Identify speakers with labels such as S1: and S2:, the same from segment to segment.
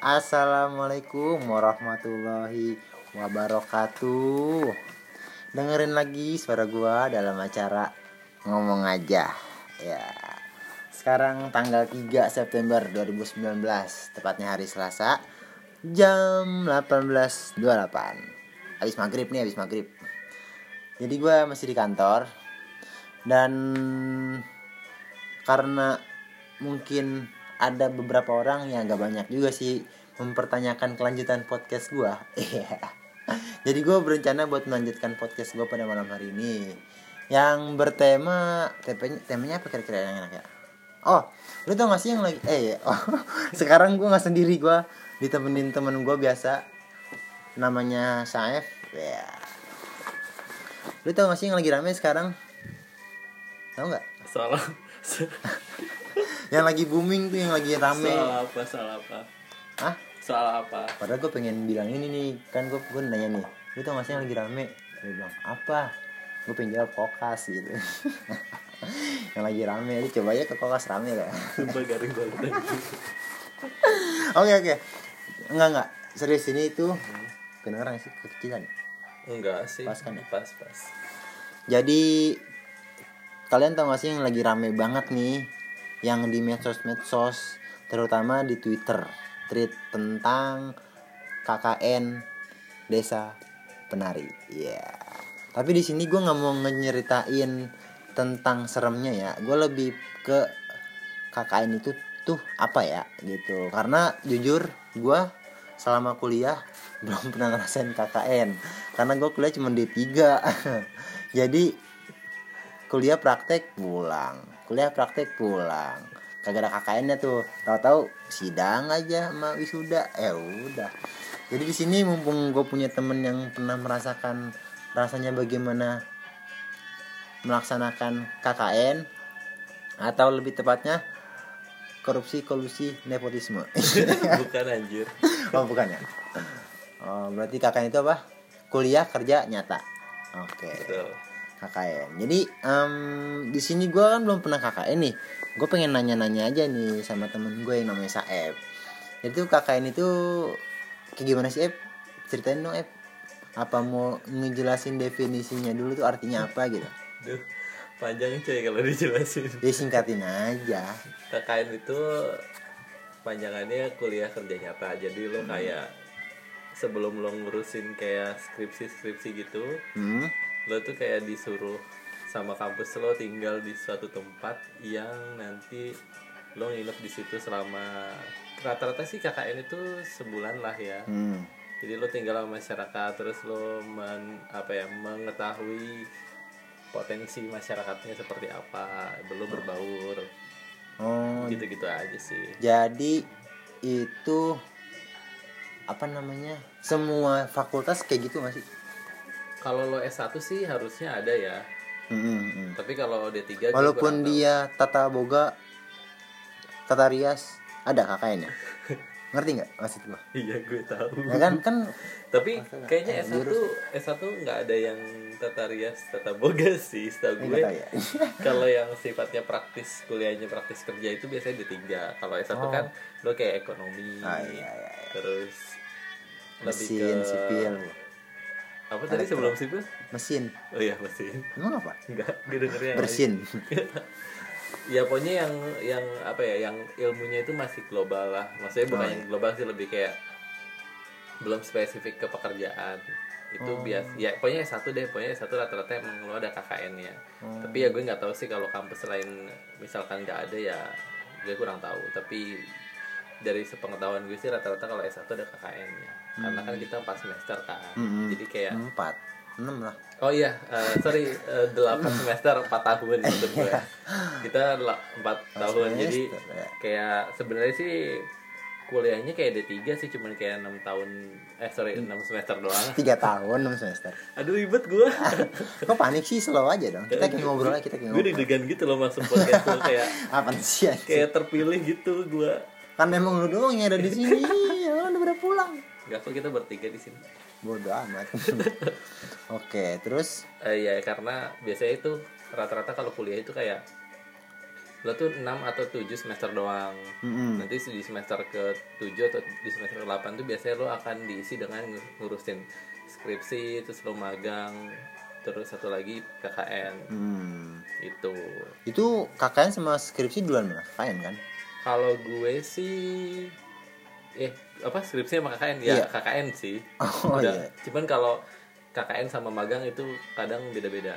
S1: Assalamualaikum warahmatullahi wabarakatuh. Dengerin lagi suara gua dalam acara Ngomong Aja. Ya. Sekarang tanggal 3 September 2019 Tepatnya hari Selasa Jam 18.28 Habis maghrib nih, habis maghrib. Jadi gua masih di kantor Dan Karena mungkin ada beberapa orang yang gak banyak juga sih mempertanyakan kelanjutan podcast gua. Iya. Jadi gue berencana buat melanjutkan podcast gue pada malam hari ini yang bertema temanya, temanya apa kira-kira yang enak ya? Oh, lu tau gak sih yang lagi eh oh, sekarang gue nggak sendiri gue ditemenin temen gue biasa namanya Saif ya. Lu tau gak sih yang lagi rame sekarang? Tau nggak?
S2: Salah.
S1: yang lagi booming tuh yang lagi rame
S2: Soal apa? Soal apa?
S1: Hah?
S2: Soal apa?
S1: padahal gue pengen bilang ini nih kan gue gue nanya nih lu tau gak sih yang lagi rame dia bilang apa gue pengen jawab kokas gitu yang lagi rame lu coba aja ke kokas rame lah
S2: Sumpah garing banget
S1: oke oke enggak enggak serius ini itu kedengeran sih kekecilan
S2: Enggak sih.
S1: Pas kan ya?
S2: Pas pas.
S1: jadi kalian tau gak sih yang lagi rame banget nih yang di medsos-medsos terutama di Twitter tweet tentang KKN Desa Penari. Iya. Tapi di sini gue nggak mau nyeritain tentang seremnya ya. Gue lebih ke KKN itu tuh apa ya gitu. Karena jujur gue selama kuliah belum pernah ngerasain KKN. Karena gue kuliah cuma D3. Jadi kuliah praktek pulang kuliah praktek pulang. Kagak ada KKN-nya tuh. Tahu-tahu sidang aja sama wisuda. Ya udah. Jadi di sini mumpung gue punya temen yang pernah merasakan rasanya bagaimana melaksanakan KKN atau lebih tepatnya korupsi kolusi nepotisme.
S2: Bukan anjir.
S1: oh bukan ya? Oh, berarti KKN itu apa? Kuliah kerja nyata. Oke.
S2: Betul.
S1: KKN. Jadi em, di sini gue kan belum pernah KKN nih. Gue pengen nanya-nanya aja nih sama temen gue yang namanya Saeb. Jadi tuh KKN itu kayak gimana sih Eb? Ceritain dong Eb. Apa mau ngejelasin definisinya dulu tuh artinya apa gitu?
S2: Duh, panjang coy kalau dijelasin.
S1: Ya singkatin aja.
S2: KKN itu panjangannya kuliah kerja nyata. Jadi lo kayak sebelum lo ngurusin kayak skripsi-skripsi gitu,
S1: Hmm.
S2: Lo tuh kayak disuruh sama kampus lo tinggal di suatu tempat yang nanti lo nginep di situ selama rata-rata sih KKN itu sebulan lah ya
S1: Hmm.
S2: jadi lo tinggal sama masyarakat terus lo men, apa ya mengetahui potensi masyarakatnya seperti apa belum berbaur
S1: Oh,
S2: gitu-gitu aja sih
S1: jadi itu apa namanya? Semua fakultas kayak gitu masih.
S2: Kalau lo S1 sih harusnya ada ya
S1: Hmm,
S2: tapi kalau D3 gue
S1: Walaupun
S2: kurang tahu.
S1: dia tata boga, tata rias, ada KKN ya. Ngerti nggak maksud gua?
S2: iya gue tahu
S1: Ya kan kan
S2: tapi kayaknya
S1: Eh,
S2: S1
S1: jurus.
S2: S1 nggak ada yang tata rias tata boga sih setahu gue
S1: ya.
S2: kalau yang sifatnya praktis kuliahnya praktis kerja itu biasanya D3 kalau S1
S1: Oh.
S2: kan lo kayak ekonomi
S1: Ah, iya, iya, iya.
S2: terus lebih
S1: Mesin
S2: ke
S1: sipil,
S2: apa tadi sebelum sipil
S1: mesin.
S2: oh iya mesin
S1: Emang apa?
S2: enggak
S1: Bersin.
S2: lain. ya pokoknya yang yang apa ya yang ilmunya itu masih global lah maksudnya bukan
S1: Oh,
S2: yang global sih lebih kayak belum spesifik ke pekerjaan itu
S1: Oh.
S2: biasa ya pokoknya satu deh pokoknya satu rata-rata emang lo ada KKN nya
S1: Oh.
S2: tapi ya gue nggak tahu sih kalau kampus lain misalkan nggak ada ya gue kurang tahu tapi dari sepengetahuan gue sih rata-rata kalau S1 ada KKN nya karena kan kita 4 semester kan
S1: Mm-mm.
S2: jadi kayak
S1: Empat, enam lah.
S2: Oh iya, eh, sorry, eh, delapan semester empat tahun maksud gue. Kita dela- empat tahun, jadi
S1: semester, ya.
S2: kayak sebenarnya sih kuliahnya kayak D3 sih cuman kayak enam tahun eh sorry enam semester doang.
S1: Tiga tahun, enam semester.
S2: Aduh ribet gue.
S1: Kok panik sih slow aja dong. Kita kayak ngobrol aja, kita kayak
S2: gue
S1: ngobrol.
S2: deg-degan gitu loh masuk podcast tuh kayak
S1: Apa sih?
S2: kayak terpilih gitu gue.
S1: Kan emang lu doang yang ada di sini. Ya udah pada pulang.
S2: Gak kok kita bertiga di sini.
S1: Bodoh amat. Oke, terus
S2: Eh, ya karena biasanya itu rata-rata kalau kuliah itu kayak lo tuh 6 atau 7 semester doang
S1: Mm-mm.
S2: nanti di semester ke 7 atau di semester ke 8 tuh biasanya lo akan diisi dengan ngu- ngurusin skripsi terus lo magang terus satu lagi KKN
S1: Hmm.
S2: itu
S1: Itu KKN sama skripsi duluan mana? KKN kan?
S2: Kalau gue sih eh apa skripsi sama KKN ya
S1: Iya.
S2: KKN sih
S1: Oh,
S2: Udah.
S1: iya.
S2: cuman kalau KKN sama magang itu kadang beda-beda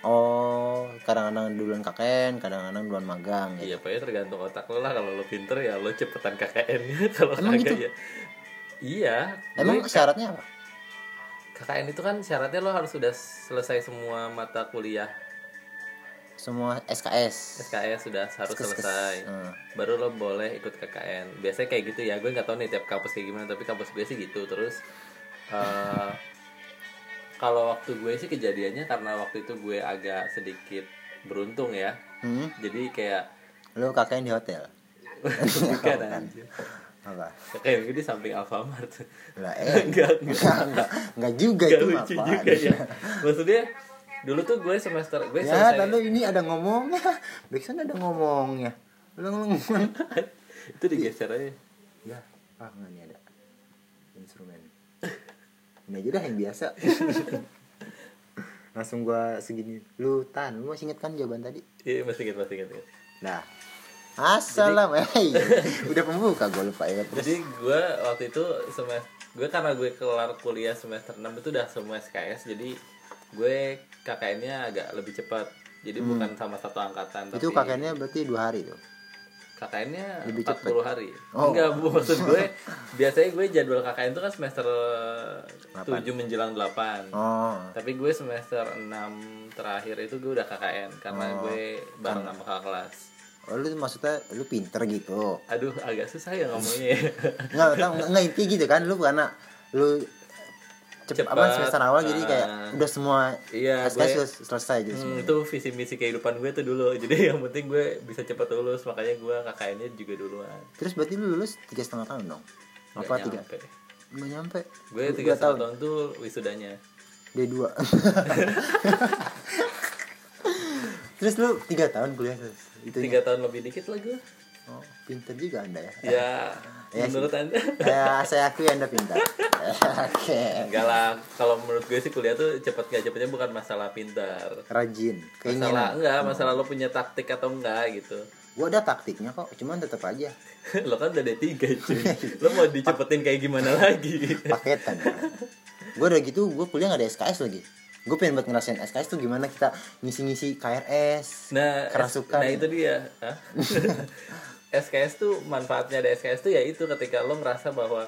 S1: Oh, kadang-kadang duluan KKN, kadang-kadang duluan magang gitu.
S2: iya pokoknya tergantung otak lo lah kalau lo pinter ya lo cepetan KKN nya kalau kagak
S1: gitu?
S2: ya iya
S1: Emang syaratnya apa?
S2: KKN itu kan syaratnya lo harus sudah selesai semua mata kuliah
S1: Semua SKS.
S2: SKS sudah harus
S1: Skes-skes.
S2: selesai
S1: Hmm.
S2: baru lo boleh ikut KKN biasanya kayak gitu ya gue nggak tahu nih tiap kampus kayak gimana tapi kampus gue sih gitu terus eh, kalau waktu gue sih kejadiannya karena waktu itu gue agak sedikit beruntung ya
S1: Hmm.
S2: jadi kayak
S1: Lu KKN di hotel.
S2: bukan anjir.
S1: Apa?
S2: Gue di samping Alfamart
S1: Lah eh.
S2: Enggak, enggak.
S1: enggak, enggak juga
S2: Gak
S1: itu
S2: lucu
S1: apaan.
S2: juga ya maksudnya dulu tuh gue semester gue
S1: Ya,
S2: selesai
S1: lalu ini ada ngomongnya. Backsound ada ngomongnya. Lu ngomong.
S2: itu digeser aja
S1: ya, ah enggak nih ada instrumen. Ini aja dah yang biasa. Langsung gua segini. Lu tan, lu masih inget kan jawaban tadi?
S2: iya masih inget masih inget.
S1: Nah. Assalam, hey. Udah pembuka gue lupa ya terus.
S2: jadi gue waktu itu semester gue karena gue kelar kuliah semester 6 itu udah semua SKS jadi gue KKN-nya agak lebih cepat jadi bukan sama satu angkatan
S1: Hmm. Itu
S2: tapi
S1: kakeknya berarti dua hari tuh.
S2: KKN-nya
S1: Lebih
S2: 40
S1: cepet.
S2: hari
S1: Oh.
S2: enggak bu maksud gue biasanya gue jadwal KKN itu kan semester
S1: Delapan.
S2: 7 menjelang 8
S1: Oh.
S2: tapi gue semester 6 terakhir itu gue udah KKN karena
S1: Oh.
S2: gue bareng sama kakak kelas
S1: Oh, lu maksudnya lu pinter gitu.
S2: aduh agak susah ya ngomongnya ya.
S1: Enggak, enggak, enggak inti gitu kan lu karena lu
S2: Cepat,
S1: apa semester awal jadi kayak
S2: ah.
S1: udah semua
S2: Iya,
S1: SKS
S2: gue-
S1: selesai gitu
S2: Hmm, itu visi misi kehidupan gue tuh dulu jadi yang penting gue bisa cepat lulus makanya gue KKN-nya juga duluan
S1: Terus berarti lu lulus tiga setengah tahun dong?
S2: Nggak
S1: Apa tiga? Nggak nyampe.
S2: gue tiga
S1: tahun.
S2: tahun tuh wisudanya
S1: D dua. Terus lu tiga tahun kuliah terus?
S2: Tiga tahun lebih dikit lah gue
S1: Oh, pinter juga anda ya.
S2: ya
S1: Ya
S2: menurut anda
S1: Ya, saya akui anda pintar. Oke.
S2: enggak lah kalau menurut gue sih kuliah tuh cepet gak cepetnya bukan masalah pintar
S1: Rajin.
S2: masalah
S1: Keinginan.
S2: enggak masalah lo punya taktik atau enggak gitu
S1: Gua ada taktiknya kok, cuman tetap aja
S2: lo kan udah D3 cuy lo mau dicepetin kayak gimana lagi
S1: paketan. gue udah gitu, gue kuliah gak ada SKS lagi. Gue pengen buat ngerasain SKS tuh gimana kita ngisi-ngisi KRS.
S2: Nah,
S1: Kerasukan.
S2: nah itu dia. SKS tuh manfaatnya ada SKS tuh ya itu ketika lo ngerasa bahwa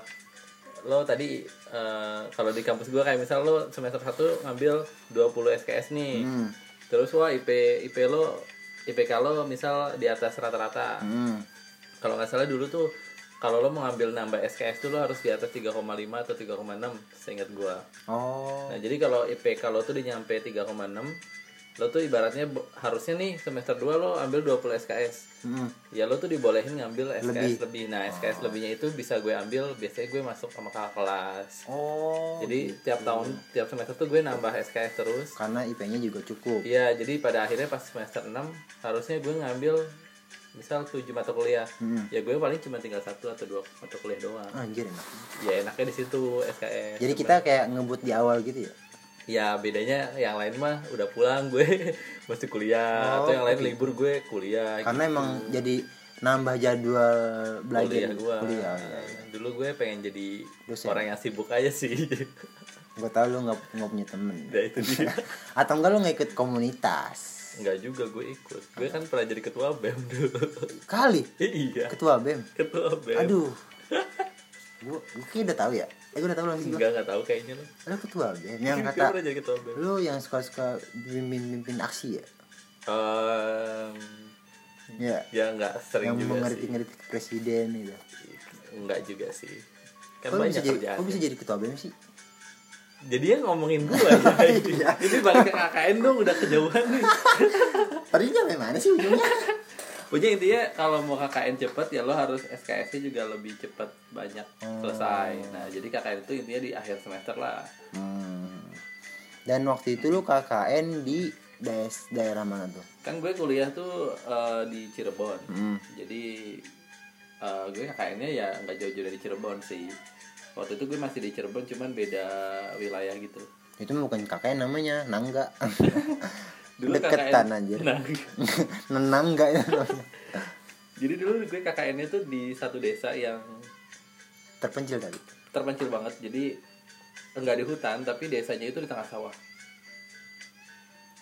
S2: lo tadi eh, kalau di kampus gua kayak misal lo semester 1 ngambil 20 SKS nih.
S1: Hmm.
S2: Terus wah IP IP lo IPK lo misal di atas rata-rata.
S1: Hmm.
S2: Kalau nggak salah dulu tuh kalau lo mau ngambil nambah SKS tuh lo harus di atas 3,5 atau 3,6 seingat gua.
S1: Oh.
S2: Nah, jadi kalau IPK lo tuh udah nyampe 3,6, lo tuh ibaratnya harusnya nih semester 2 lo ambil 20 SKS.
S1: Hmm.
S2: Ya lo tuh dibolehin ngambil SKS
S1: Lebih.
S2: lebih. Nah, SKS lebihnya itu bisa gue ambil biasanya gue masuk sama kakak kelas.
S1: Oh.
S2: Jadi tiap tahun tiap semester tuh gue nambah SKS terus.
S1: karena IP-nya juga cukup.
S2: Iya, jadi pada akhirnya pas semester 6 harusnya gue ngambil misal 7 mata kuliah.
S1: Hmm.
S2: Ya gue paling cuma tinggal satu atau dua mata kuliah doang.
S1: Anjir enak.
S2: Ya enaknya di situ SKS.
S1: Jadi kita kayak ngebut di awal gitu ya.
S2: Ya bedanya yang lain mah udah pulang gue masih kuliah
S1: Oh,
S2: atau yang lain libur gue kuliah
S1: Karena
S2: gitu.
S1: emang jadi nambah jadwal belajar
S2: kuliah gue
S1: kuliah. ya.
S2: dulu gue pengen jadi
S1: Dosen.
S2: orang yang sibuk aja sih
S1: Gue tau lu nggak nggak punya temen.
S2: nah itu dia
S1: Atau enggak lu nggak ikut komunitas?
S2: nggak juga gue ikut gue kan pernah jadi ketua bem dulu
S1: Kali
S2: iya
S1: ketua bem.
S2: ketua bem
S1: Aduh. Gue gue udah tahu ya. Eh gue udah tahu lagi gue.
S2: nggak nggak tahu kayaknya lo
S1: Lu ketua bem yang kata lu yang suka-suka mimpin-mimpin aksi ya?
S2: Ehm,
S1: Ya.
S2: ya nggak sering
S1: yang
S2: juga sih
S1: mengerti-ngerti presiden gitu.
S2: nggak juga sih kan
S1: Kok lu
S2: banyak
S1: bisa jadi,
S2: kerjaan
S1: kok bisa jadi ketua BEM sih?
S2: jadi ya ngomongin gue ya
S1: Iya.
S2: jadi balik ke KKN dong udah kejauhan nih
S1: Tadi nyampe mana sih ujungnya?
S2: Pokoknya intinya kalau mau KKN cepet ya lo harus SKS-nya juga lebih cepet banyak
S1: Oh.
S2: selesai. Nah jadi KKN itu intinya di akhir semester lah.
S1: Hmm. Dan waktu itu lu KKN di daerah mana tuh
S2: kan gue kuliah tuh eh, di Cirebon
S1: Hmm.
S2: jadi eh, gue KKN-nya ya nggak jauh-jauh dari Cirebon sih waktu itu gue masih di Cirebon cuman beda wilayah gitu
S1: itu bukan kakek namanya nangga
S2: Dulu
S1: deketan
S2: KKN
S1: anjir.
S2: Nah,
S1: nangga itu namanya.
S2: jadi dulu gue KKN-nya tuh di satu desa yang
S1: terpencil tadi?
S2: terpencil banget. Jadi enggak di hutan tapi desanya itu di tengah sawah.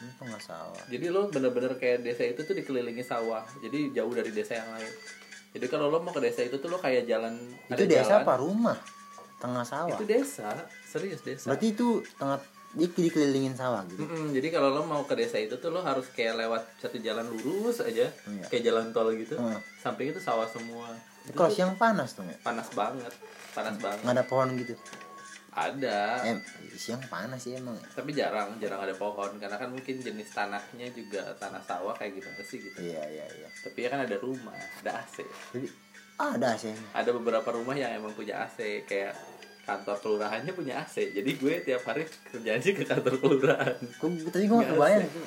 S1: Itu nggak salah
S2: jadi lo bener-bener kayak desa itu tuh dikelilingi sawah. Jadi jauh dari desa yang lain. Jadi kalau lo mau ke desa itu tuh lo kayak jalan
S1: itu desa
S2: jalan,
S1: apa rumah? Tengah sawah?
S2: Itu desa serius desa.
S1: Berarti itu tengah dikelilingin sawah gitu.
S2: Mm-mm, jadi kalau lo mau ke desa itu tuh lo harus kayak lewat satu jalan lurus aja
S1: Iya.
S2: kayak jalan tol gitu.
S1: Hmm.
S2: samping itu sawah semua. Itu
S1: kalau siang panas tuh ya
S2: panas banget panas banget.
S1: nggak ada pohon gitu?
S2: Ada.
S1: Eh siang panas sih emang
S2: tapi jarang jarang ada pohon. Karena kan mungkin jenis tanahnya juga tanah sawah kayak gimana sih gitu?
S1: Iya iya iya.
S2: Tapi ya kan ada rumah ada AC
S1: jadi ah, ada sih
S2: ada beberapa rumah yang emang punya AC kayak kantor kelurahannya punya AC jadi gue tiap hari kerjanya ke kantor kelurahan.
S1: Gua, tadi gue
S2: Nggak
S1: kebayang itu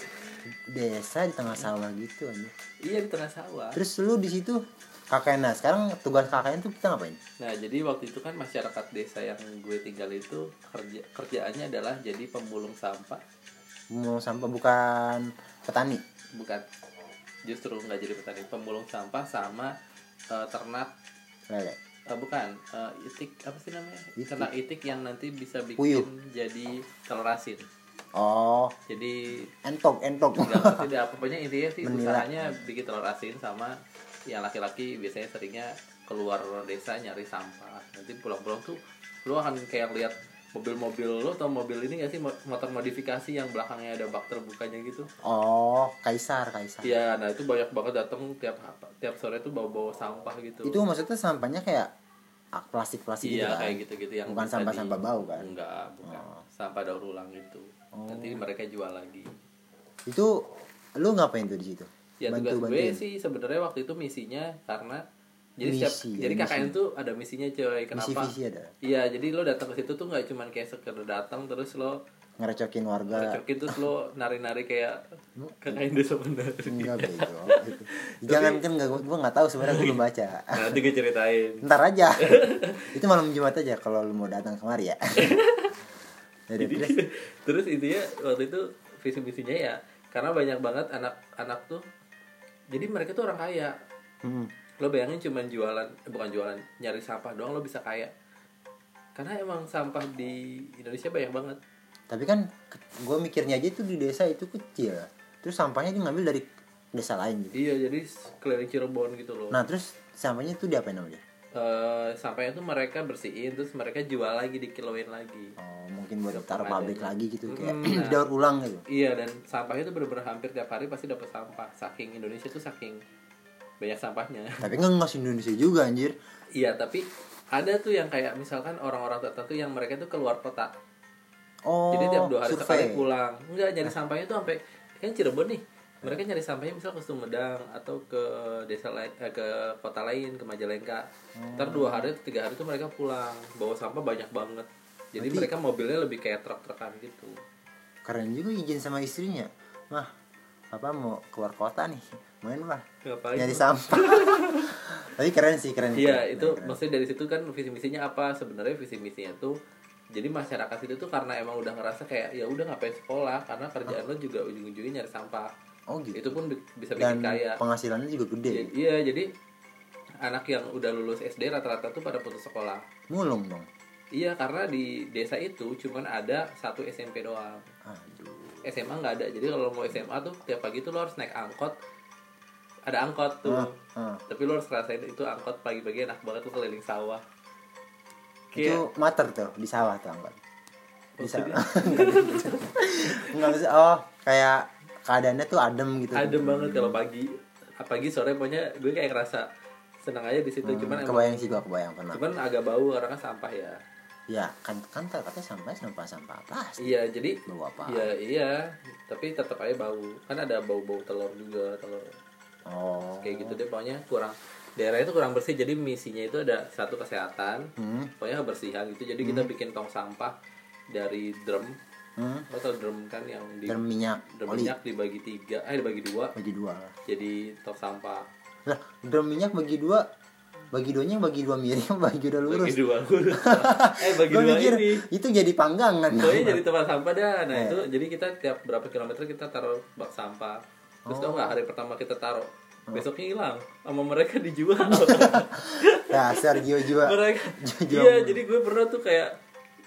S1: desa di tengah sawah gitu aja
S2: iya di tengah sawah.
S1: Terus lu di situ kakek nah sekarang tugas kakeknya tuh kita ngapain?
S2: Nah jadi waktu itu kan masyarakat desa yang gue tinggal itu kerja kerjaannya adalah jadi pemulung sampah.
S1: Mau sampah bukan petani?
S2: Bukan. Justru nggak jadi petani. Pemulung sampah sama eh, ternak.
S1: Lele
S2: Eh, bukan eh, itik apa sih namanya
S1: Itik.
S2: ternak itik yang nanti bisa bikin
S1: Puyuh.
S2: jadi telur asin
S1: oh
S2: jadi
S1: entok entok
S2: ngerti deh pokoknya intinya sih
S1: Menila.
S2: usahanya bikin telur asin sama yang laki-laki biasanya seringnya keluar desa nyari sampah nanti pulang-pulang tuh lu akan kayak lihat mobil-mobil lo atau mobil ini gak sih mo- motor modifikasi yang belakangnya ada bak terbukanya gitu
S1: oh kaisar kaisar
S2: Iya, nah itu banyak banget datang tiap tiap sore tuh bawa-bawa sampah gitu.
S1: itu maksudnya sampahnya kayak plastik plastik gitu
S2: iya
S1: kan
S2: kayak gitu-gitu yang
S1: bukan sampah-sampah
S2: di-
S1: bau kan
S2: Enggak, bukan.
S1: Oh.
S2: Sampah daur ulang itu. Nanti mereka jual lagi.
S1: itu lu ngapain tuh di situ
S2: Ya tugas gue sih sebenarnya waktu itu misinya karena jadi
S1: Misi,
S2: setiap
S1: ya,
S2: jadi
S1: misi.
S2: KKN tuh ada misinya coy. Kenapa?
S1: misi visi ada
S2: Iya, jadi lo datang ke situ tuh nggak cuman kayak sekedar datang terus lo
S1: ngerecokin warga
S2: cocokin terus lo nari-nari kayak KKN desa benar.
S1: enggak bego gitu. jangan kan nggak gua nggak tahu sebenarnya gue belum baca
S2: Nah, nanti gue ceritain.
S1: ntar aja itu malam jumat aja kalau lu mau datang kemari ya Jadi,
S2: jadi
S1: terus
S2: terus intinya waktu itu visi misinya ya karena banyak banget anak-anak tuh jadi mereka tuh orang kaya
S1: hmm,
S2: lo bayangin cuman jualan eh, bukan jualan nyari sampah doang lo bisa kaya. Karena emang sampah di Indonesia banyak banget.
S1: Tapi kan gue mikirnya aja itu di desa itu kecil. Terus sampahnya dia ngambil dari desa lain gitu.
S2: Iya jadi keliling Cirebon gitu loh.
S1: Nah terus sampahnya itu diapain namanya
S2: Eh, sampahnya tuh mereka bersihin terus mereka jual lagi dikiloin lagi.
S1: Oh mungkin buat taruh pabrik lagi gitu kayak
S2: Hmm, nah.
S1: daur ulang gitu.
S2: Iya dan sampahnya tuh bener-bener hampir tiap hari pasti dapat sampah. Saking Indonesia tuh saking banyak sampahnya
S1: tapi nggak ngasih Indonesia juga anjir
S2: Iya, tapi ada tuh yang kayak misalkan orang-orang tertentu yang mereka tuh keluar kota.
S1: oh
S2: Jadi tiap dua hari
S1: survei.
S2: sekali pulang. Enggak nyari sampahnya tuh sampai kan Cirebon nih. Mereka nyari sampahnya misal ke Sumedang atau ke desa lain eh, ke kota lain, ke Majalengka. Ntar dua hari atau tiga hari tuh mereka pulang bawa sampah banyak banget. Jadi
S1: Berarti-
S2: mereka mobilnya lebih kayak truk-trukan gitu.
S1: keren juga izin sama istrinya mah papa mau keluar kota nih main lah
S2: Ngapain?
S1: nyari sampah tapi keren sih keren
S2: Iya, itu
S1: keren.
S2: maksudnya dari situ kan visi misinya apa? Sebenarnya visi misinya tuh jadi masyarakat itu tuh karena emang udah ngerasa kayak ya udah ngapain sekolah karena kerjaan lo juga ujung-ujungnya nyari sampah.
S1: oh gitu
S2: Itu pun bi- bisa
S1: dan
S2: bikin kaya.
S1: penghasilannya juga gede
S2: Ya, iya, jadi anak yang udah lulus SD rata-rata tuh pada putus sekolah.
S1: mulung dong
S2: Iya, karena di desa itu cuman ada satu SMP doang.
S1: aduh
S2: SMA nggak ada. Jadi kalau mau SMA tuh tiap pagi tuh lo harus naik angkot. Ada angkot tuh.
S1: Ah, ah.
S2: Tapi lo harus rasain itu angkot pagi-pagi enak banget tuh keliling sawah.
S1: itu
S2: Kayak
S1: mater tuh di sawah tuh angkot. Di
S2: Maksudnya?
S1: sawah nggak bisa oh kayak keadaannya tuh adem gitu.
S2: Adem banget kalau pagi. Pagi sore pokoknya gue kayak ngerasa senang aja di situ.
S1: Hmm,
S2: cuman emang-
S1: kebayang sih gua kebayang pernah.
S2: Cuman agak bau karena kan sampah ya.
S1: Ya kan kan katanya sampah sampah sampah plastik.
S2: Iya jadi
S1: bau apa?
S2: iya iya. Tapi tetap aja bau. Kan ada bau-bau telur juga telur
S1: oh.
S2: Kayak gitu deh pokoknya kurang daerah itu kurang bersih jadi misinya itu ada satu kesehatan
S1: hmm.
S2: pokoknya kebersihan gitu. Jadi kita bikin tong sampah dari drum.
S1: Hmm?
S2: lo tau drum kan yang di
S1: dan minyak
S2: drum
S1: oli.
S2: minyak dibagi tiga eh dibagi dua.
S1: Bagi dua.
S2: Jadi tong sampah.
S1: Lah drum minyak bagi dua bagi duanya bagi dua miring bagi dua lurus.
S2: Bagi dua lurus. Eh bagi dua
S1: mikir
S2: ini.
S1: itu jadi panggangan.
S2: Pokoknya jadi tempat sampah dah. Nah
S1: Eh.
S2: itu jadi kita tiap berapa kilometer kita taruh bak sampah. Terus tau nggak hari pertama kita taruh besoknya hilang sama mereka dijual.
S1: dasar jiwa jiwa
S2: mereka iya jadi gue pernah tuh kayak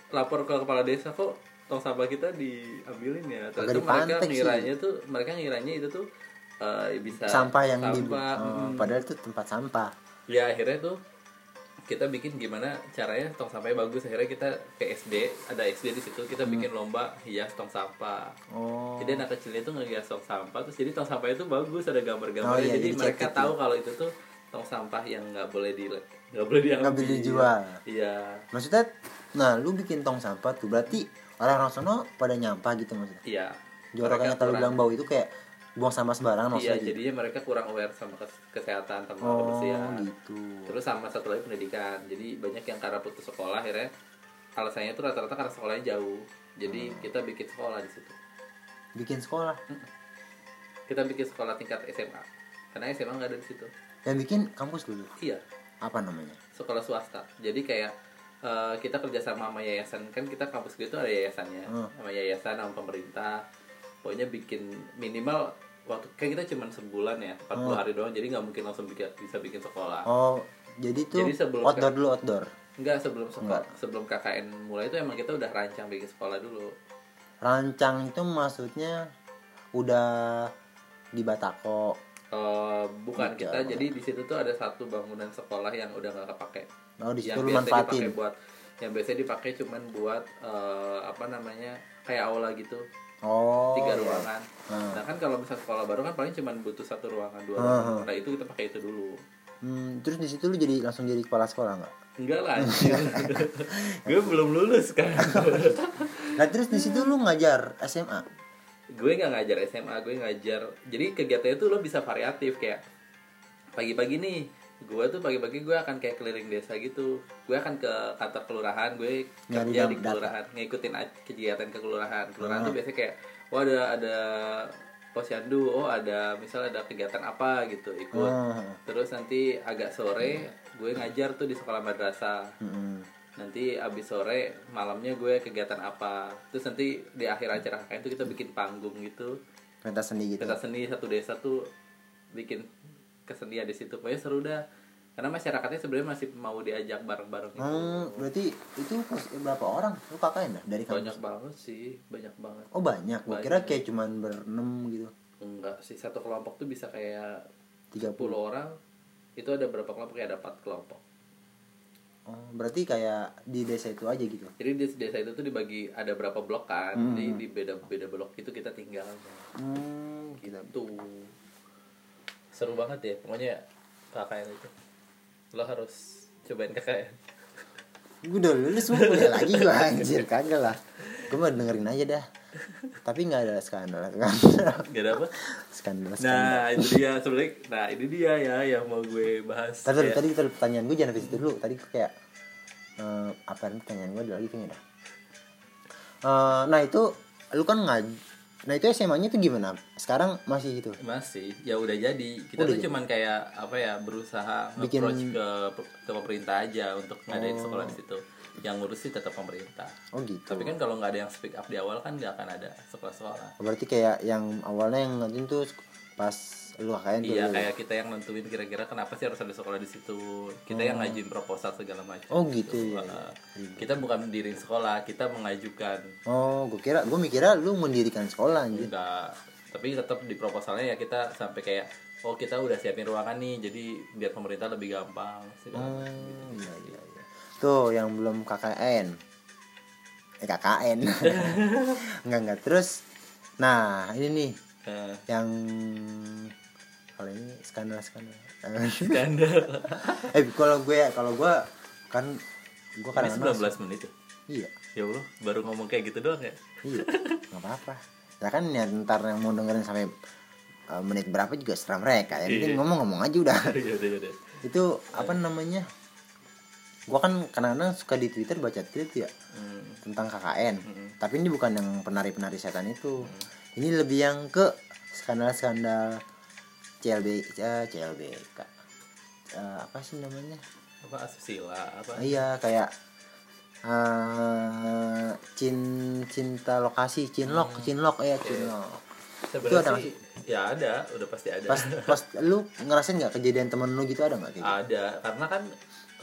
S2: lapor ke kepala desa kok tong sampah kita diambilin ya.
S1: Agak
S2: mereka
S1: dipantek sih.
S2: ngiranya tuh mereka ngiranya itu tuh eh, bisa
S1: sampah yang di
S2: sampah.
S1: oh,
S2: Mm.
S1: padahal itu tempat sampah
S2: ya akhirnya tuh kita bikin gimana caranya tong sampahnya bagus. Akhirnya kita ke SD ada SD di situ. Kita bikin lomba hias tong sampah.
S1: Oh.
S2: Jadi anak kecilnya tuh ngehias tong sampah terus jadi tong sampahnya tuh bagus ada
S1: Oh,
S2: gambar-gambar
S1: iya,
S2: jadi
S1: jadi
S2: mereka tahu kalau itu tuh tong sampah yang nggak boleh di nggak boleh diambil.
S1: Nggak boleh dijual.
S2: iya.
S1: Maksudnya nah lu bikin tong sampah tuh berarti orang-orang sono pada nyampah gitu maksudnya?
S2: Iya.
S1: Tadi
S2: kurang-
S1: bilang bau itu kayak buang sampah sembarangan
S2: iya
S1: maksudnya gitu.
S2: jadinya mereka kurang aware sama kes- kesehatan sama
S1: oh
S2: kebersihan.
S1: gitu.
S2: Terus sama satu lagi pendidikan. Jadi banyak yang karena putus sekolah akhirnya alasannya tuh rata-rata karena sekolahnya jauh. Jadi
S1: Hmm.
S2: kita bikin sekolah di situ.
S1: Bikin sekolah?
S2: Kita bikin sekolah tingkat SMA karena SMA nggak ada di situ.
S1: Yang bikin kampus dulu?
S2: Iya.
S1: Apa namanya?
S2: Sekolah swasta. Jadi kayak eh, kita kerjasama sama yayasan. Kan kita kampus gitu ada yayasannya.
S1: Hmm.
S2: sama yayasan sama pemerintah. Pokoknya bikin minimal waktu kan kita cuma sebulan ya 40
S1: Hmm.
S2: hari doang jadi nggak mungkin langsung bikin, bisa bikin sekolah.
S1: Oh jadi tuh
S2: Jadi sebelum
S1: outdoor dulu outdoor?
S2: Enggak sebelum sekolah
S1: Enggak.
S2: sebelum KKN mulai itu emang kita udah rancang bikin sekolah dulu.
S1: Rancang itu maksudnya udah di Batako?
S2: Eh, bukan
S1: Iya,
S2: kita jadi di situ tuh ada satu bangunan sekolah yang udah nggak kepake.
S1: Oh di situ
S2: yang biasa dipakai buat yang biasanya dipakai cuman buat eh, apa namanya kayak aula gitu
S1: oh
S2: tiga
S1: iya.
S2: ruangan.
S1: Hmm.
S2: nah kan kalau misalnya sekolah baru kan paling cuman butuh satu ruangan dua
S1: Hmm,
S2: ruangan. nah itu kita pakai itu dulu.
S1: Hmm, terus di situ lu jadi langsung jadi kepala sekolah nggak?
S2: Enggak lah gue belum lulus kan.
S1: Nah terus di situ lu ngajar SMA
S2: gue nggak ngajar SMA gue ngajar. Jadi kegiatannya tuh lo bisa variatif kayak pagi-pagi nih gue tuh pagi-pagi gue akan kayak keliling desa gitu gue akan ke kantor kelurahan gue
S1: Nyari
S2: kerja di
S1: data.
S2: kelurahan ngikutin kegiatan ke kelurahan kelurahan
S1: Ah.
S2: tuh biasanya kayak wah ada ada posyandu oh ada misalnya ada kegiatan apa gitu ikut
S1: oh.
S2: terus nanti agak sore gue ngajar tuh di sekolah madrasah
S1: Mm-mm.
S2: nanti abis sore malamnya gue kegiatan apa terus nanti di akhir acara KKN itu kita bikin panggung gitu
S1: pentas seni gitu
S2: pentas seni satu desa tuh bikin kesenian di situ. Pokoknya seru dah. Karena masyarakatnya sebenarnya masih mau diajak bareng-bareng gitu.
S1: Hmm, berarti itu berapa orang lu kakaknya dah dari
S2: banyak
S1: kampus
S2: banget sih banyak banget.
S1: Oh banyak. Gua
S2: Banyak.
S1: kira kayak cuman berenam gitu.
S2: Enggak sih satu kelompok tuh bisa kayak
S1: 30
S2: 10 orang. Itu ada berapa kelompok? Ya ada 4 kelompok.
S1: Oh berarti kayak di desa itu aja gitu?
S2: Jadi di desa itu tuh dibagi ada berapa blok kan?
S1: Hmm.
S2: di, di beda beda blok itu kita tinggal
S1: hmm kita
S2: tuh seru banget ya pokoknya KKN itu. Lo harus cobain KKN
S1: gue udah lulus mau kuliah lagi gue anjir kagak lah. Gue mau dengerin aja dah. Tapi nggak ada skandal skandal.
S2: Gak ada apa?
S1: Skandal skandal.
S2: nah itu dia sebenarnya nah ini dia ya yang mau gue bahas
S1: tadi
S2: Kayak-
S1: tadi tadi pertanyaan gue jangan ke situ dulu. Tadi kayak eh, apa nih pertanyaan gue ada lagi kayaknya dah. Eh, nah itu lu kan ngaj nah itu SMA-nya tuh gimana? Sekarang masih itu
S2: masih. Ya udah jadi. Kita
S1: Udah
S2: tuh
S1: jadi.
S2: cuman kayak apa ya berusaha
S1: Bikin-
S2: approach ke ke pemerintah aja untuk ngadain
S1: Oh.
S2: sekolah di situ. Yang ngurus sih tetap pemerintah.
S1: Oh gitu.
S2: Tapi kan kalau nggak ada yang speak up di awal kan nggak akan ada sekolah-sekolah.
S1: Berarti kayak yang awalnya yang ngajuin tuh pas lu tuh
S2: iya kayak kita yang nentuin kira-kira kenapa sih harus ada sekolah di situ. Kita yang ngajuin proposal segala macam
S1: oh gitu. ya
S2: kita bukan mendiriin sekolah kita mengajukan.
S1: Oh gue kira gue mikirnya lu mendirikan sekolah anjir
S2: enggak tapi tetap di proposalnya ya kita sampai kayak oh kita udah siapin ruangan nih jadi biar pemerintah lebih gampang segala
S1: Oh,
S2: macam.
S1: iya iya iya. Tuh yang belum KKN. Eh KKN. enggak enggak. Terus nah, ini nih.
S2: Nah,
S1: yang kalau ini skandal skandal.
S2: skandal.
S1: Eh kalau gue kalau gue kan gue
S2: ini
S1: kadang
S2: 19 menit ya?
S1: Iya.
S2: Ya Allah baru ngomong kayak gitu doang ya?
S1: Iya nggak apa-apa. Ya kan ya ntar yang mau dengerin sampai eh, menit berapa juga serah mereka. Yang penting
S2: Iya.
S1: ngomong-ngomong aja udah.
S2: Ya udah ya udah
S1: itu apa namanya? Gua kan kadang-kadang suka di twitter baca tweet ya
S2: Hmm,
S1: tentang KKN
S2: hmm.
S1: tapi ini bukan yang penari-penari setan itu. Ini lebih yang ke skandal-skandal CLB eh, CLBK Eh, apa sih namanya?
S2: Apa asusila apa?
S1: Iya kayak eh cin cinta lokasi cinlok cinlok ya cinlok. Itu ada
S2: sebenarnya sih? ya ada udah pasti ada.
S1: Pas pas lu ngerasain nggak kejadian temen lu gitu ada nggak gitu?
S2: ada karena kan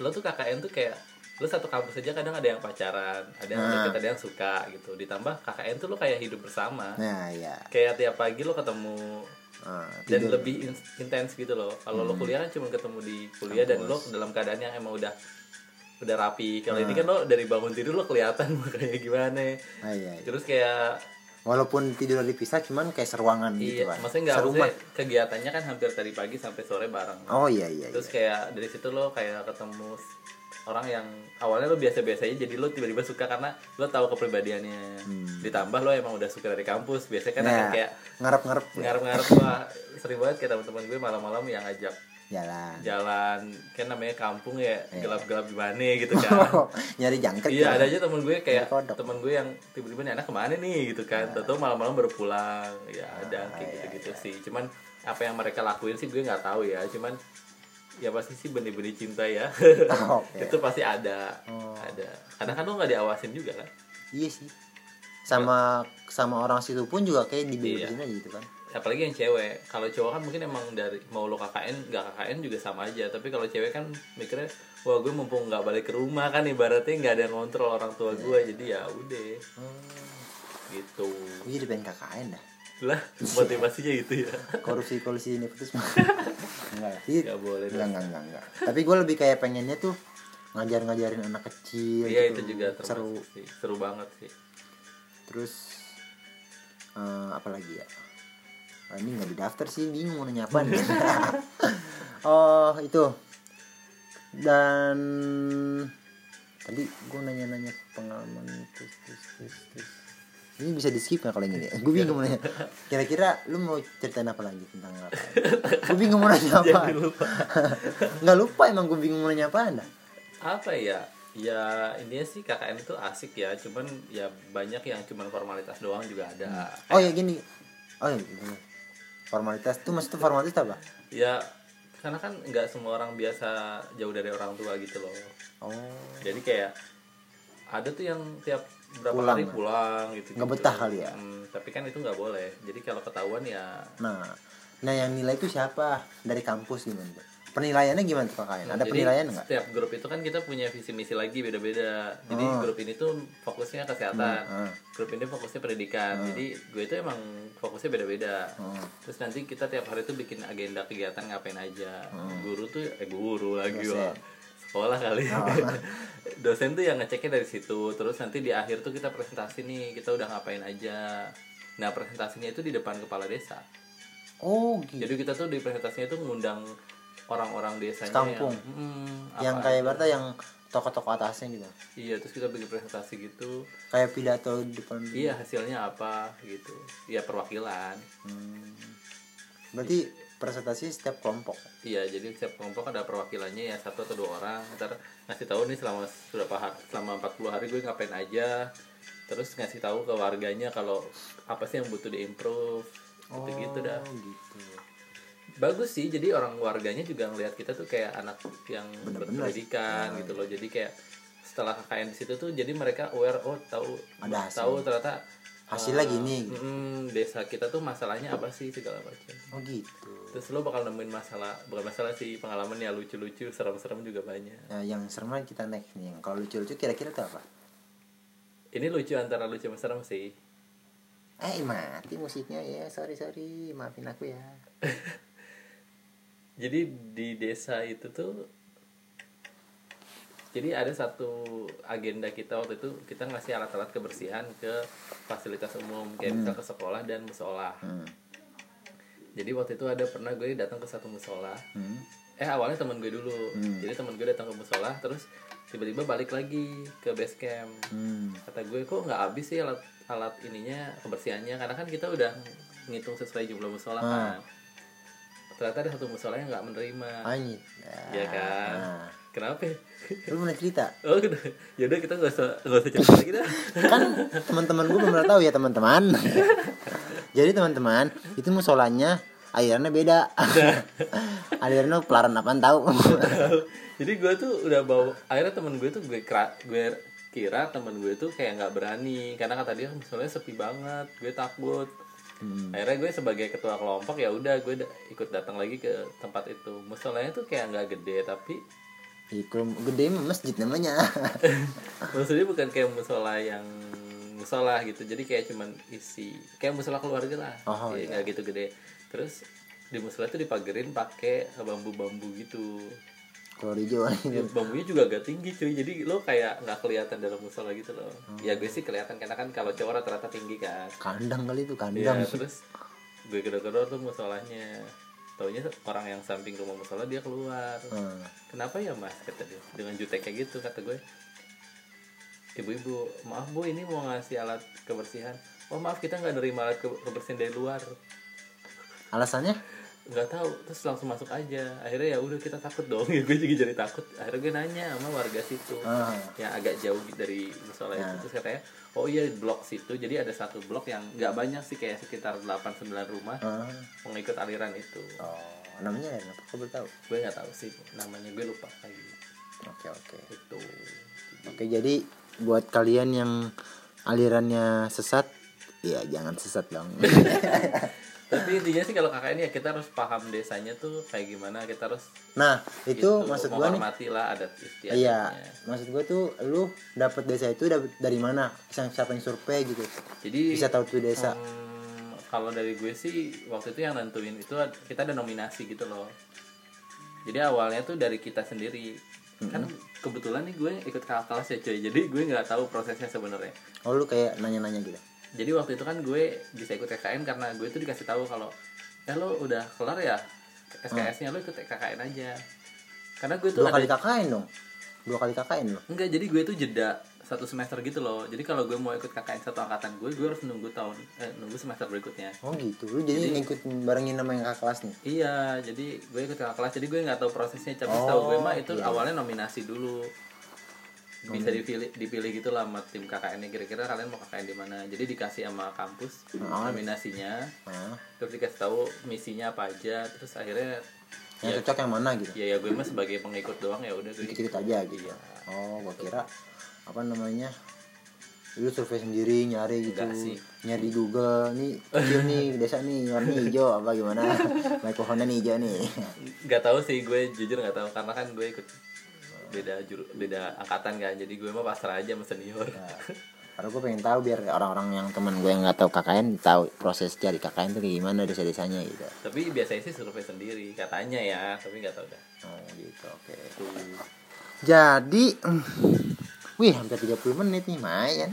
S2: lo tuh KKN tuh kayak lo satu kampus aja kadang ada yang pacaran ada yang
S1: Nah.
S2: deket ada yang suka gitu. Ditambah KKN tuh lo kayak hidup bersama.
S1: Nah iya.
S2: Kayak tiap pagi lo ketemu
S1: Ah,
S2: dan
S1: tidur.
S2: lebih in- intens gitu loh. Kalau lo kuliah kan cuma ketemu di kuliah dan lo dalam keadaan yang emang udah udah rapi. Kalau ini kan lo dari bangun tidur lo kelihatan makanya gimana.
S1: Ah, iya, iya.
S2: terus kayak
S1: walaupun tidur dipisah cuman kayak seruangan gitu
S2: iya
S1: kan
S2: maksudnya nggak maksudnya kegiatannya kan hampir dari pagi sampai sore bareng.
S1: Oh iya iya, iya.
S2: terus kayak dari situ lo kayak ketemu orang yang awalnya lo biasa-biasa aja jadi lo tiba-tiba suka karena lo tahu kepribadiannya. Ditambah lo emang udah suka dari kampus biasanya kan
S1: Hmm. Nah,
S2: kayak
S1: ngarep-ngarep.
S2: ngarep-ngarep wah sering banget kayak teman-teman gue malam-malam yang ajak
S1: jalan.
S2: jalan kan namanya kampung ya
S1: Iya.
S2: gelap-gelap gimana gitu kan.
S1: Nyari jangkrik
S2: iya
S1: ya.
S2: ada aja temen gue kayak temen gue yang tiba-tiba nih anak ke mana nih? gitu kan.
S1: Iya.
S2: tahu malam-malam baru pulang. Ya ada kayak gitu-gitu sih. Cuman apa yang mereka lakuin sih gue nggak tahu ya. Cuman ya pasti sih benih-benih cinta ya.
S1: Oke.
S2: itu pasti ada.
S1: Oh.
S2: ada. Kadang kan lo nggak diawasin juga kan?
S1: Iya sih. Sama sama orang situ pun juga kayak dibebasin
S2: Iya.
S1: aja gitu kan.
S2: Apalagi yang cewek. Kalau cowok kan mungkin emang dari mau lo KKN nggak KKN juga sama aja. Tapi kalau cewek kan mikirnya wah gue mumpung nggak balik ke rumah kan ibaratnya nggak ada yang ngontrol orang tua gue.
S1: Iya.
S2: jadi ya udah. Gitu.
S1: Gue jadi pengen KKN dah
S2: lah motivasinya itu ya.
S1: Korupsi korupsi nepotisme. Enggak sih.
S2: Nggak boleh
S1: enggak, enggak enggak enggak. Tapi gue lebih kayak pengennya tuh ngajar ngajarin anak kecil
S2: iya
S1: gitu.
S2: itu juga
S1: seru.
S2: sih. Seru banget sih.
S1: Terus eh, apa lagi ya? Ah, ini nggak didaftar sih bingung mau nanya apa nih. oh itu. Dan tadi gue nanya-nanya pengalaman terus terus terus terus ini bisa di skip nggak kalau yang ini gue bingung nanya. Kira-kira lu mau ceritain apa lagi tentang apa? Gue bingung mau nanya apa.
S2: lupa.
S1: nggak lupa emang gue bingung mau nanya apa anda.
S2: Apa ya? Ya intinya sih KKN itu asik ya. Cuman ya banyak yang cuman formalitas doang juga ada.
S1: Oh ya gini. Oh ya gini. formalitas tuh maksudnya formalitas apa?
S2: Ya karena kan nggak semua orang biasa jauh dari orang tua gitu loh.
S1: Oh.
S2: Jadi kayak ada tuh yang tiap berapa
S1: Pulang
S2: hari pulang gitu
S1: Nggak betah kali ya?
S2: tapi kan itu nggak boleh jadi kalau ketahuan ya
S1: Nah, nah yang nilai itu siapa dari kampus gimana? Penilaiannya gimana tuh KKN? Ada
S2: Jadi,
S1: penilaian nggak?
S2: setiap grup itu kan kita punya visi misi lagi beda-beda jadi
S1: Oh.
S2: grup ini tuh fokusnya kesehatan
S1: Hmm, ah.
S2: grup ini fokusnya pendidikan jadi gue itu emang fokusnya beda-beda
S1: Hmm.
S2: terus nanti kita tiap hari tuh bikin agenda kegiatan ngapain aja guru tuh eh guru lagi wah sekolah kali
S1: Oh.
S2: dosen tuh yang ngeceknya dari situ terus nanti di akhir tuh kita presentasi nih kita udah ngapain aja nah presentasinya itu di depan kepala desa
S1: Oh, gitu.
S2: jadi kita tuh di presentasinya tuh ngundang orang-orang desanya yang, mm,
S1: yang kayak
S2: aja.
S1: berarti yang tokoh-tokoh atasnya gitu.
S2: iya terus kita bikin presentasi gitu
S1: Kayak pidato di depan.
S2: iya hasilnya apa gitu iya perwakilan
S1: Hmm. Berarti presentasi setiap kelompok.
S2: iya jadi setiap kelompok ada perwakilannya ya satu atau dua orang ntar ngasih tahu nih selama berapa hari selama 40 hari gue ngapain aja terus ngasih tahu ke warganya kalau apa sih yang butuh diimprove gitu gitu dah
S1: Oh, gitu.
S2: bagus sih jadi orang warganya juga ngelihat kita tuh kayak anak yang berpendidikan
S1: sih.
S2: gitu loh jadi kayak setelah KKN di situ tuh jadi mereka aware oh tahu
S1: Ada hasil.
S2: tahu ternyata
S1: Hasilnya
S2: eh,
S1: gini, gitu.
S2: mm, desa kita tuh masalahnya apa sih segala macam
S1: Oh, gitu.
S2: terus lo bakal nemuin masalah bukan masalah sih pengalaman ya lucu-lucu serem-serem juga banyak
S1: Nah, yang serem lagi kita next nih. Yang Kalau lucu-lucu kira-kira tuh apa?
S2: ini lucu antara lucu sama serem sih
S1: Eh, mati musiknya ya. Sorry, sorry. Maafin aku ya.
S2: jadi di desa itu tuh jadi ada satu agenda kita waktu itu kita ngasih alat-alat kebersihan ke fasilitas umum kayak misal ke sekolah dan musola
S1: Hmm.
S2: jadi waktu itu ada pernah gue datang ke satu musola
S1: Hmm.
S2: eh awalnya temen gue dulu
S1: Hmm.
S2: jadi temen gue datang ke musola terus tiba-tiba balik lagi ke base camp
S1: Hmm.
S2: kata gue kok nggak habis sih alat alat ininya kebersihannya karena kan kita udah ngitung sesuai jumlah musola
S1: Ah.
S2: kan ternyata ada satu musola yang nggak menerima
S1: Anjir.
S2: Iya kan?
S1: Nah.
S2: Kenapa ya?
S1: lu pernah cerita?
S2: Oh udah. Yaudah kita nggak usah nggak usah cerita lagi dah.
S1: Kan teman-teman gue belum tahu ya teman-teman. Jadi teman-teman itu musolanya alirannya beda. Alirannya pelaran apaan tahu?
S2: Jadi gue tuh udah bawa akhirnya temen gue tuh gue kira gue kira temen gue tuh kayak nggak berani. Karena kata dia misalnya sepi banget gue takut.
S1: Hmm.
S2: akhirnya gue sebagai ketua kelompok ya udah gue da- ikut datang lagi ke tempat itu. Musolanya tuh kayak nggak gede tapi
S1: Ih, kalau gede mah masjid namanya.
S2: Maksudnya bukan kayak musola yang musola gitu. Jadi kayak cuman isi kayak musola keluarga lah.
S1: Oh,
S2: Iya, nggak gitu gede. Terus di musola itu dipagerin pakai bambu-bambu gitu.
S1: Kalau di Jawa
S2: Ya, bambunya juga agak tinggi cuy. Jadi lo kayak nggak kelihatan dalam musola gitu loh. Ya gue sih kelihatan. Karena kan kalau cowok rata-rata tinggi kan.
S1: Kandang kali itu
S2: ya
S1: kandang
S2: terus gue gedor-gedor tuh musolanya taunya orang yang samping rumah musola dia keluar.
S1: Hmm.
S2: kenapa ya mas? Kata dia. Dengan jutek kayak gitu kata gue. Ibu-ibu maaf bu ini mau ngasih alat kebersihan. Oh maaf kita nggak nerima alat ke- kebersihan dari luar.
S1: Alasannya
S2: nggak tahu terus langsung masuk aja. Akhirnya ya udah kita takut dong. Ya gue juga jadi takut. Akhirnya gue nanya sama warga situ.
S1: Ah.
S2: yang agak jauh dari musola itu.
S1: Ya.
S2: terus katanya oh iya blok situ. Jadi ada satu blok yang nggak banyak sih kayak sekitar 8-9 rumah
S1: Ah.
S2: mengikut aliran itu.
S1: Oh namanya apa? Kau tahu?
S2: Gue nggak tahu sih namanya gue lupa lagi.
S1: Oke oke.
S2: Itu.
S1: Oke jadi buat kalian yang alirannya sesat ya jangan sesat dong
S2: tapi intinya sih kalau kakak ini ya kita harus paham desanya tuh kayak gimana kita harus
S1: nah itu
S2: gitu,
S1: maksud gua nih
S2: lah adat istiadatnya
S1: Iya, maksud gue tuh lu dapet desa itu dapet dari mana? Siapa yang survei gitu?
S2: jadi
S1: Bisa tahu tuh desa.
S2: Hmm, kalau dari gue sih waktu itu yang nentuin itu kita ada nominasi gitu loh jadi awalnya tuh dari kita sendiri kan kebetulan nih gue ikut kelas ya cuy jadi gue nggak tahu prosesnya sebenarnya
S1: Oh lu kayak nanya-nanya gitu.
S2: Jadi waktu itu kan gue bisa ikut KKN karena gue tuh dikasih tahu kalau eh lo udah kelar ya SKS-nya lo ikut KKN aja karena gue tuh
S1: Dua
S2: ada
S1: kali KKN dong. Dua kali KKN lo.
S2: enggak jadi gue tuh jeda satu semester gitu loh jadi kalau gue mau ikut KKN satu angkatan gue gue harus nunggu tahun eh nunggu semester berikutnya
S1: Oh gitu. Lu jadi, ngikut barengin sama yang kakak kelas nih.
S2: Iya, jadi gue ikut kakak kelas, jadi gue nggak tahu prosesnya. Tapi
S1: Oh,
S2: tahu gue mah itu
S1: iya.
S2: awalnya nominasi dulu, bisa dipilih dipilih gitu lah sama tim KKN-nya. Kira-kira kalian mau KKN di mana? Jadi dikasih sama kampus
S1: Oh.
S2: nominasinya,
S1: Nah,
S2: terus dikasih tahu misinya apa aja, terus akhirnya
S1: yang cocok yang mana gitu?
S2: ya ya gue mah sebagai pengikut doang ya udah gue
S1: Dikit-dikit aja gitu. Oh, gua kira apa namanya? Lu survei sendiri nyari gitu.
S2: Enggak sih.
S1: Nyari di Google nih, hijau nih desa nih, warnanya hijau apa gimana? Naik pohonnya nih hijau nih.
S2: nggak tahu sih gue jujur nggak tahu karena kan gue ikut beda juru beda angkatan kan jadi gue mah pasrah aja sama senior
S1: Nah, Karena gue pengen tahu biar orang-orang yang teman gue yang nggak tahu KKN tahu proses cari KKN itu kayak gimana desa-desanya gitu.
S2: tapi biasanya sih survei sendiri katanya ya tapi nggak tahu dah
S1: Oh gitu, oke.
S2: tuh
S1: Jadi, wih hampir 30 menit nih, lumayan.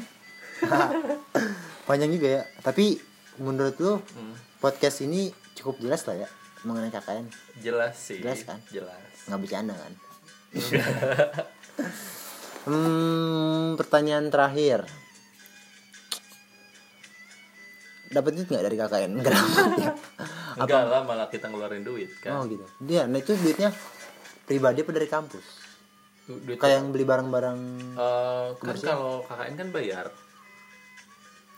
S1: Panjang juga ya. Tapi menurut lu
S2: Hmm.
S1: podcast ini cukup jelas lah ya mengenai KKN.
S2: jelas sih
S1: Jelas kan?
S2: jelas
S1: Nggak bercanda kan? Hmm, pertanyaan terakhir. Dapat duit nggak dari KKN? Kenapa?
S2: enggak lah malah kita ngeluarin duit
S1: oh
S2: kan
S1: gitu. Dia, nah itu duitnya pribadi apa dari kampus?
S2: Du- duit
S1: Kayak yang beli barang-barang.
S2: Eh, kan kalau KKN kan bayar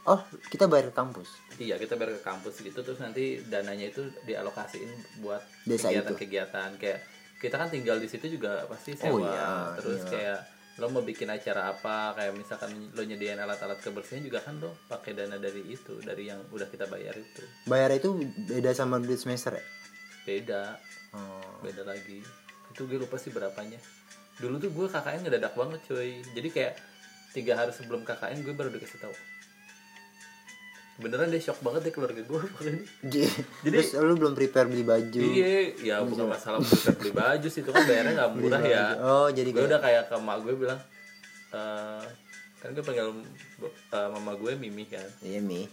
S1: Oh, kita bayar ke kampus.
S2: iya kita bayar ke kampus gitu terus nanti dananya itu dialokasiin buat kegiatan-kegiatan kayak kita kan tinggal di situ juga pasti
S1: Oh
S2: sewa.
S1: iya,
S2: terus
S1: iya.
S2: kayak lo mau bikin acara apa kayak misalkan lo nyediain alat-alat kebersihan juga kan lo pakai dana dari itu dari yang udah kita bayar itu.
S1: Bayar itu beda sama duit semester ya?
S2: beda.
S1: Oh.
S2: beda lagi. Itu gue lupa sih berapanya. Dulu tuh gue KKN ngedadak banget cuy. Jadi kayak tiga hari sebelum KKN gue baru dikasih tahu beneran deh shock banget deh keluarga gue makanya
S1: Jadi,
S2: Jadi-
S1: terus lu belum prepare beli baju.
S2: iya ya bukan masalah bisa beli baju sih itu kan bayarnya nggak murah
S1: Beli
S2: ya
S1: baju. Oh, jadi
S2: gue
S1: kayak
S2: udah kayak ke emak gue bilang eh kan gue panggil eh, mama gue Mimi kan
S1: Iya, Mi.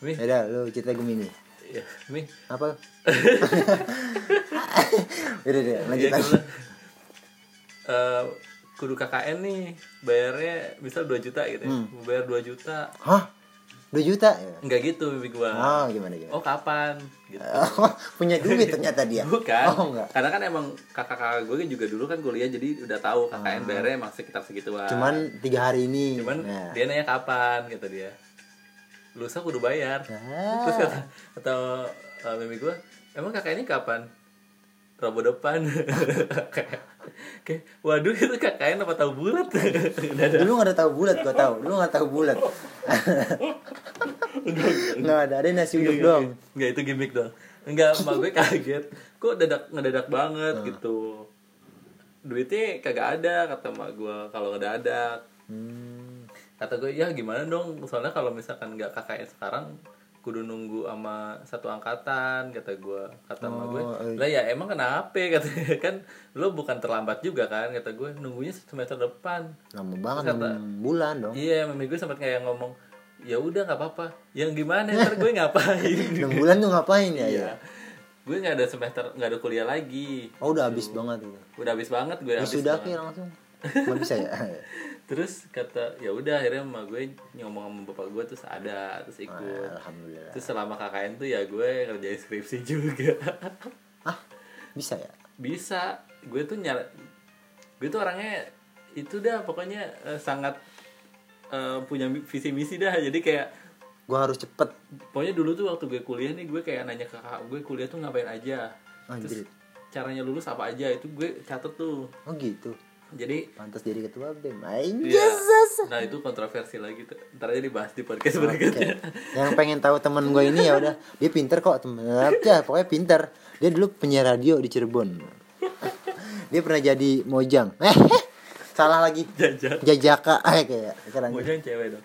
S2: Mi
S1: Udah, lu cerita gue mini.
S2: ya Mi
S1: Apa? udah deh, lanjut
S2: Iya, gue
S1: lagi.
S2: bilang, eh, kudu KKN nih bayarnya misal 2 juta gitu ya.
S1: Hmm.
S2: bayar 2 juta
S1: Hah? 2 juta ya?
S2: Enggak gitu mimpi gue.
S1: Oh gimana gimana?
S2: Oh kapan? Gitu.
S1: Punya duit ternyata dia.
S2: Bukan.
S1: Oh enggak.
S2: Karena kan emang kakak-kakak gue kan juga dulu kan kuliah jadi udah tahu KKN bayarnya emang sekitar segituan.
S1: Ah. Cuman tiga hari ini.
S2: Cuman
S1: Nah.
S2: dia nanya kapan kata dia. Lusa kudu bayar.
S1: Ah.
S2: Terus kata atau uh, mimi gue, emang kakak ini kapan? Rabu depan. kayak, waduh itu KKN apa tahu bulat? Ada.
S1: Dulu nggak ada tahu bulat, gua tahu. Dulu nggak tahu bulat. Nggak ada, ada nasi uduk dong.
S2: Enggak itu gimmick dong. Enggak, emak gue kaget. Kok dadak ngedadak banget
S1: Ah.
S2: gitu. Duitnya kagak ada kata emak gue kalau ngedadak.
S1: Hmm.
S2: Kata gue ya gimana dong? Soalnya kalau misalkan nggak KKN sekarang kudu nunggu sama satu angkatan kata gue kata gue
S1: Oh, iya.
S2: lah ya emang kenapa katanya kan lo bukan terlambat juga kan kata gue nunggunya semester depan
S1: Lama banget
S2: kata-
S1: 6 bulan dong.
S2: iya mami gue sempat kayak ngomong ya udah nggak apa-apa yang gimana ntar gue ngapain
S1: 6 bulan tuh ngapain ya?
S2: Iya.
S1: ya?
S2: Gue nggak ada semester nggak ada kuliah lagi.
S1: Oh udah habis banget itu.
S2: Udah habis banget gue habis.
S1: Sudah
S2: banget.
S1: langsung. Nggak bisa ya?
S2: Terus kata ya udah akhirnya sama gue ngomong sama bapak gue terus ada terus ikut.
S1: Alhamdulillah.
S2: Terus selama KKN tuh ya gue ngerjain skripsi juga.
S1: Ah, bisa ya?
S2: Bisa. Gue tuh nyala gue tuh orangnya itu dah pokoknya eh, sangat eh, punya visi misi dah. Jadi kayak
S1: Gua harus cepet.
S2: pokoknya dulu tuh waktu gue kuliah nih gue kayak nanya ke kakak gue kuliah tuh ngapain aja.
S1: Anjir.
S2: Terus caranya lulus apa aja itu gue catet tuh.
S1: Oh gitu.
S2: Jadi
S1: Pantas jadi ketua BEM.
S2: Iya.
S1: Anjas.
S2: Nah itu kontroversi lagi tuh. Ntar aja dibahas di podcast
S1: Oke.
S2: berikutnya.
S1: Yang pengen tahu temen gue ini ya udah, dia pinter kok temen. Ya, pokoknya pinter. Dia dulu penyiar radio di Cirebon. Dia pernah jadi mojang. Eh, salah lagi.
S2: Jajan.
S1: Jajaka eh kayak.
S2: Mau jangan cewek dong.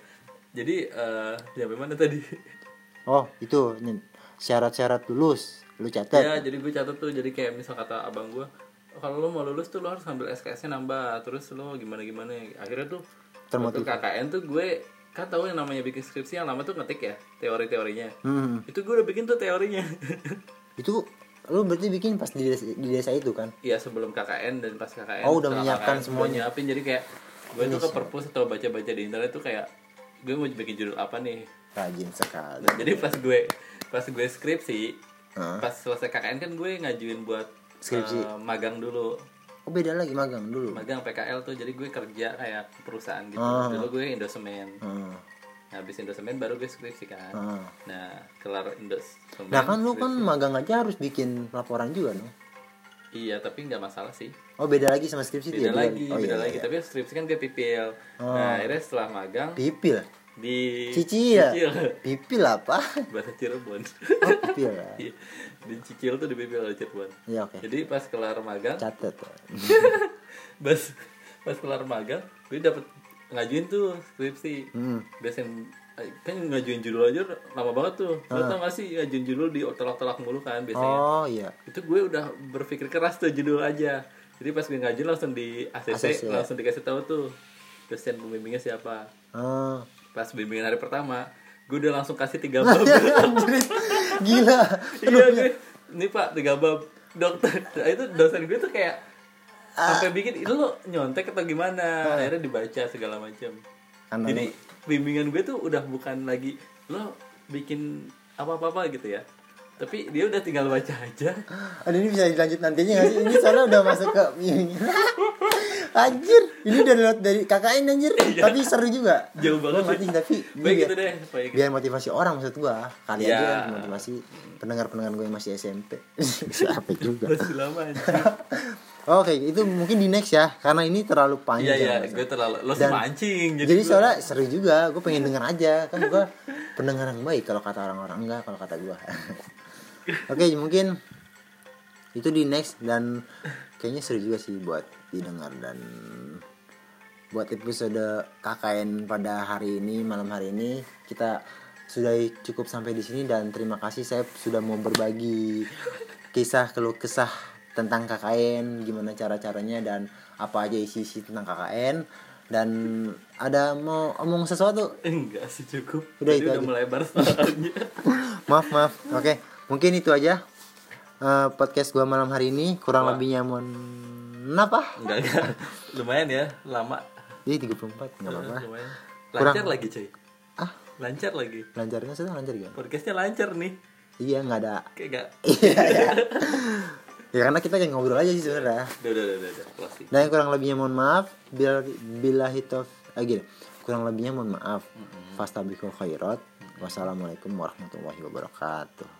S2: Jadi eh sampai mana tadi?
S1: Oh, itu syarat-syarat lulus. Lu catat.
S2: ya jadi gue catat tuh. Jadi kayak misal kata abang gue, kalau lo mau lulus tuh lo harus ngambil SKS-nya nambah. Terus lo gimana gimana. Akhirnya tuh
S1: Termotivasi.
S2: KKN tuh gue kan tahu yang namanya bikin skripsi yang lama tuh ngetik ya teori-teorinya.
S1: Hmm.
S2: Itu gue udah bikin tuh teorinya.
S1: Itu lu berarti bikin pas di desa, di desa itu kan?
S2: Iya sebelum KKN dan pas KKN.
S1: Oh, udah menyiapkan
S2: KKN,
S1: semuanya.
S2: Nyiapin jadi kayak gue tuh ke
S1: Finish, ya.
S2: perpus atau baca-baca di internet tuh kayak gue mau bikin judul apa nih.
S1: Rajin sekali.
S2: Nah, jadi pas gue pas gue skripsi,
S1: Hah?
S2: pas selesai KKN kan gue ngajuin buat
S1: Skripsi.
S2: eh, magang dulu.
S1: Oh, beda lagi magang dulu.
S2: Magang PKL tuh jadi gue kerja kayak perusahaan gitu.
S1: Ah.
S2: Dulu gue indosemen.
S1: Hmm.
S2: Habis indosemen baru gue skripsi kan.
S1: Hmm.
S2: Nah, kelar indosemen.
S1: Nah kan lu kan magang aja harus bikin laporan juga dong.
S2: Iya, tapi nggak masalah sih.
S1: Oh beda lagi sama skripsi
S2: Beda
S1: dia,
S2: lagi,
S1: Oh,
S2: beda
S1: iya,
S2: lagi.
S1: iya.
S2: Tapi skripsi kan gue pipil.
S1: Oh.
S2: Nah, akhirnya setelah magang
S1: Pipil.
S2: di
S1: Cicil.
S2: Cicil.
S1: Pipil apa?
S2: bahasa Cirebon.
S1: Oh pipil. ya.
S2: Iya. di Cicil tuh di di Cirebon.
S1: Ya oke.
S2: Jadi pas kelar magang,
S1: Catat.
S2: pas pas kelar magang, gue dapet ngajuin tuh skripsi.
S1: Hmm.
S2: Biasanya kan ngajuin judul aja lama banget tuh. Lo tau gak sih ngajuin judul di tolak-tolak mulu kan biasanya.
S1: Oh iya.
S2: Itu gue udah berpikir keras tuh judul aja. Jadi pas gue ngajuin langsung di ACC,
S1: ACC.
S2: langsung dikasih tahu tuh dosen pembimbingnya siapa.
S1: Oh.
S2: Pas bimbingan hari pertama, gue udah langsung kasih tiga bab.
S1: Gila.
S2: iya gue, ini pak tiga bab dokter. Nah, itu dosen gue tuh kayak sampai bikin itu lo nyontek atau gimana? Akhirnya dibaca segala macam. Jadi bimbingan gue tuh udah bukan lagi lo bikin apa-apa gitu ya. Tapi dia udah tinggal baca aja.
S1: Aduh ini bisa dilanjut nantinya gak sih? Ini soalnya udah masuk ke Anjir, ini udah lewat dari KKN anjir. Tapi seru juga.
S2: Jauh banget
S1: mati, tapi
S2: Baik
S1: biar-
S2: gitu deh, baik.
S1: Biar motivasi orang maksud gua. Kali
S2: Iya.
S1: aja motivasi pendengar-pendengar gue yang masih SMP. Siapa juga.
S2: Masih lama.
S1: Oke, itu mungkin di next ya, karena ini terlalu
S2: Iya
S1: panjang.
S2: iya,
S1: Mas.
S2: gue terlalu lo
S1: Dan-
S2: mancing
S1: Jadi,
S2: gue-
S1: soalnya seru juga, gue pengen denger aja. Kan gue pendengar yang baik kalau kata orang-orang enggak, kalau kata gue. Oke, mungkin itu di next dan kayaknya seru juga sih buat didengar dan buat episode KKN pada hari ini malam hari ini. Kita sudah cukup sampai di sini dan terima kasih. Saya sudah mau berbagi kisah keluh kesah tentang KKN gimana cara caranya dan apa aja isi isi tentang KKN dan ada mau omong sesuatu?
S2: Enggak sih cukup.
S1: Udah,
S2: Jadi
S1: itu
S2: udah
S1: aja.
S2: melebar
S1: maaf maaf. Oke mungkin itu aja eh, podcast gua malam hari ini kurang
S2: Wah.
S1: lebihnya mohon apa
S2: enggak enggak. Lumayan ya, lama.
S1: jadi 34 nggak apa-apa.
S2: Lumayan.
S1: Kurang-
S2: Lancar lagi, cuy.
S1: ah?
S2: Lancar lagi.
S1: Lancarnya sudah lancar gak
S2: podcastnya lancar nih.
S1: Iya nggak ada.
S2: Kayak
S1: iya iya. Ya karena kita kayak ngobrol aja sih sebenarnya.
S2: Udah udah udah udah,
S1: dan yang kurang lebihnya mohon maaf bila bila hitof ah, gini. Kurang lebihnya mohon maaf. Fastabiqul khairat. Wassalamualaikum warahmatullahi wabarakatuh